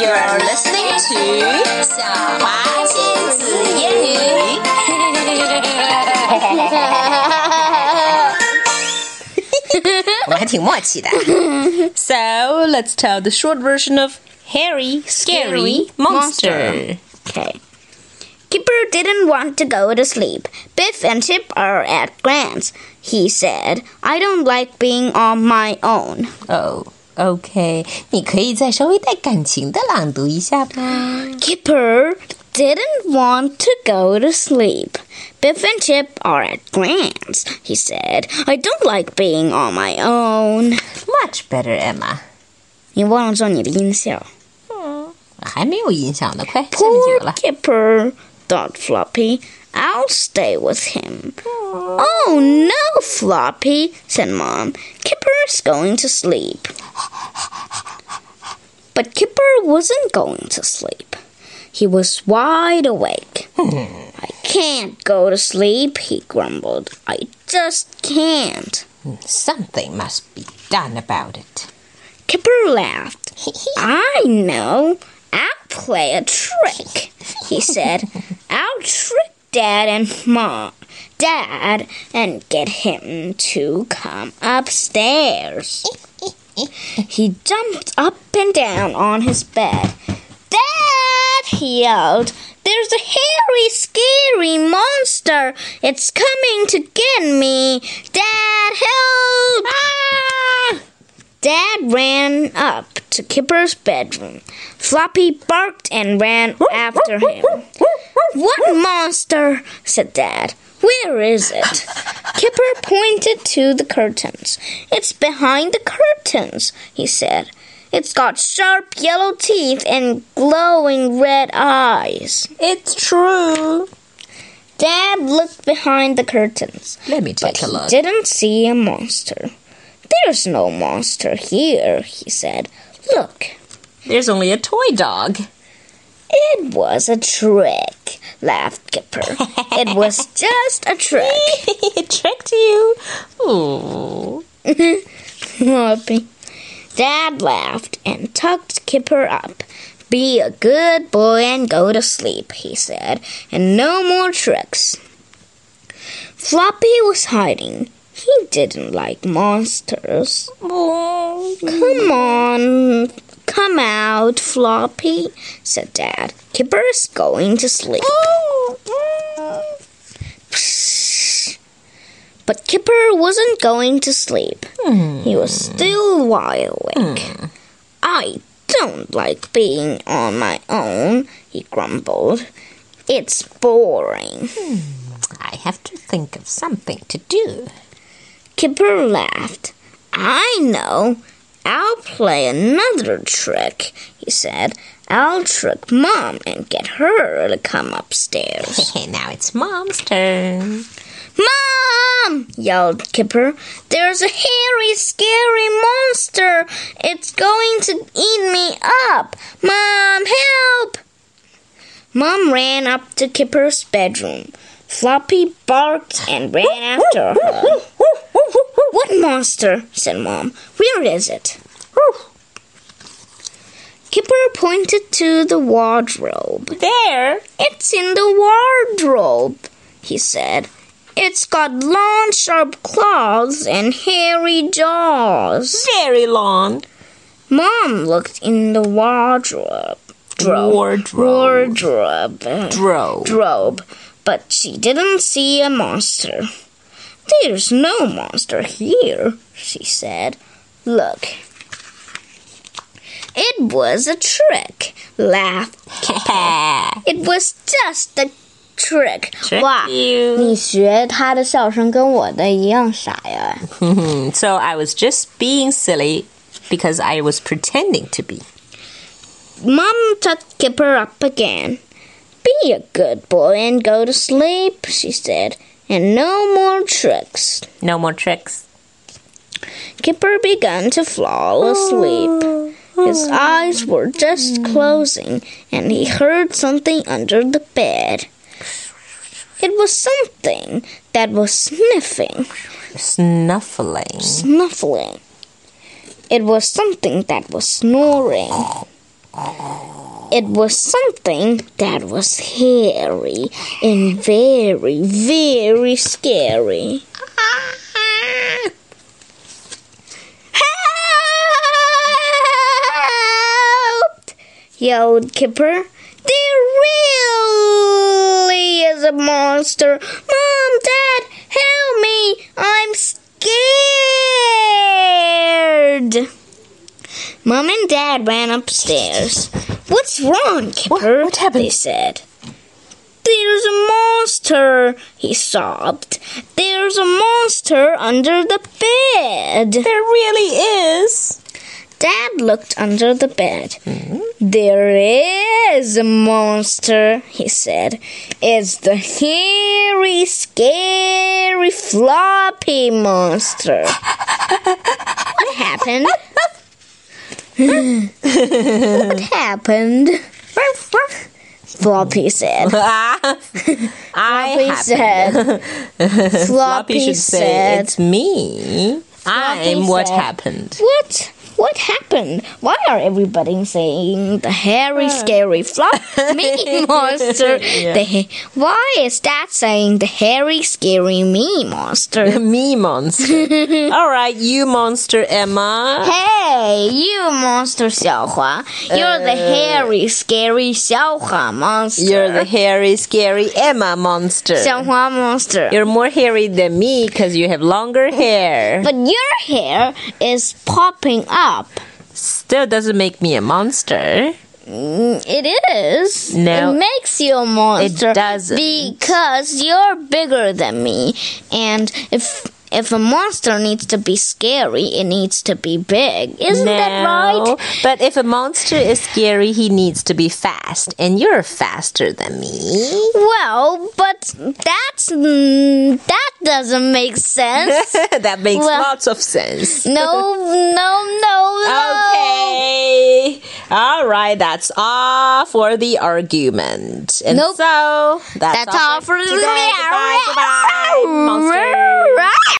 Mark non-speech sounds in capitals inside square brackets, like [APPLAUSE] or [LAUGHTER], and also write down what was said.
You're listening to [LAUGHS] 晓华亲子英语。我们还挺默契的。So [LAUGHS] let's tell the short version of Hairy Scary Monster. Okay. Kipper didn't want to go to sleep. Biff and Chip are at Gran's. He said, I don't like being on my own. Oh. Okay, 你可以再稍微带感情的朗读一下吗？Kipper didn't want to go to sleep. Biff and Chip are at Gran's, he said. I don't like being on my own. Much better, Emma. 你忘了做你的音效。嗯，还没有音效呢，快下面就有了。Poor Kipper, thought Floppy. I'll stay with him. Oh no, Floppy, said Mom. Kipper is going to sleep. But Kipper wasn't going to sleep. He was wide awake. Hmm. I can't go to sleep, he grumbled. I just can't. Something must be done about it. Kipper laughed. [LAUGHS] I know. I'll play a trick, he said. [LAUGHS] I'll trick Dad and Mom, Dad, and get him to come upstairs. [LAUGHS] He jumped up and down on his bed. Dad, he yelled. There's a hairy, scary monster. It's coming to get me. Dad, help! Ah! Dad ran up to Kipper's bedroom. Floppy barked and ran after him. What monster? said Dad. Where is it? Kipper pointed to the curtains. It's behind the curtains, he said. It's got sharp yellow teeth and glowing red eyes. It's true. Dad looked behind the curtains, Let me take a he look. didn't see a monster. There's no monster here, he said. Look. There's only a toy dog. It was a trick, laughed Kipper. it was [LAUGHS] just a trick. [LAUGHS] it tricked you. Mm-hmm. Ooh. Floppy. Dad laughed and tucked Kipper up. Be a good boy and go to sleep, he said, and no more tricks. Floppy was hiding. He didn't like monsters. Oh. Come on, come out, Floppy, said Dad. Kipper's going to sleep. Psst. But Kipper wasn't going to sleep. He was still wide awake. I don't like being on my own, he grumbled. It's boring. I have to think of something to do. Kipper laughed. I know. I'll play another trick, he said. I'll trick Mom and get her to come upstairs. [LAUGHS] now it's Mom's turn. Mom! yelled Kipper. There's a hairy, scary monster. It's going to eat me up. Mom, help! Mom ran up to Kipper's bedroom. Floppy barked and ran after her. [LAUGHS] What monster? said Mom. Where is it? Whew. Kipper pointed to the wardrobe. There. It's in the wardrobe, he said. It's got long, sharp claws and hairy jaws. Very long. Mom looked in the wardrobe. Dro- Wardrobe. Wardrobe. Dro. Drobe. But she didn't see a monster. There's no monster here, she said. Look. It was a trick, laughed [LAUGHS] It was just a trick. Trick 哇， you. 你学他的笑声跟我的一样傻呀。 [LAUGHS] so I was just being silly because I was pretending to be. Mom tucked Kipper up again. Be a good boy and go to sleep, she said, and no more tricks. No more tricks. Kipper began to fall asleep. His eyes were just closing, and he heard something under the bed. It was something that was sniffing, Snuffling. snuffling. It was something that was snoring. It was something that was hairy and very, very scary. Help! yelled Kipper. There really is a monster. Mom, Dad, help me! I'm scared. Mom and Dad ran upstairs. What's wrong, Kipper? what happened? They said. There's a monster, he sobbed. There's a monster under the bed. There really is. Dad looked under the bed. Hmm? There is a monster, he said. It's the hairy, scary, floppy monster. what happened? [LAUGHS] what happened? Floppy said. [LAUGHS] I Floppy happened. said. [LAUGHS] Floppy should say it's me. I'm what said. happened. What? What happened? Why are everybody saying the hairy, uh. scary, [LAUGHS] mean monster? Yeah. The why is that saying the hairy, scary, [LAUGHS] me monster? me [LAUGHS] monster. All right, you monster, Emma. Hey, you monster, Xiaohua. You're uh, the hairy, scary Xiaohua monster. You're the hairy, scary Emma monster. Xiaohua monster. You're more hairy than me because you have longer hair. But your hair is popping up Still doesn't make me a monster. Mm, It is. No. It makes you a monster. It doesn't. Because you're bigger than me. And if if a monster needs to be scary, it needs to be big. Isn't that right? No, But if a monster is scary, he needs to be fast, and you're faster than me. Well, but that's mm, that doesn't make sense. [LAUGHS] that makes Well- lots of sense. no, [LAUGHS] no, no, no. All right, that's all for the argument. And Nope. so that's, That's all for today. today. Goodbye, goodbye, monster.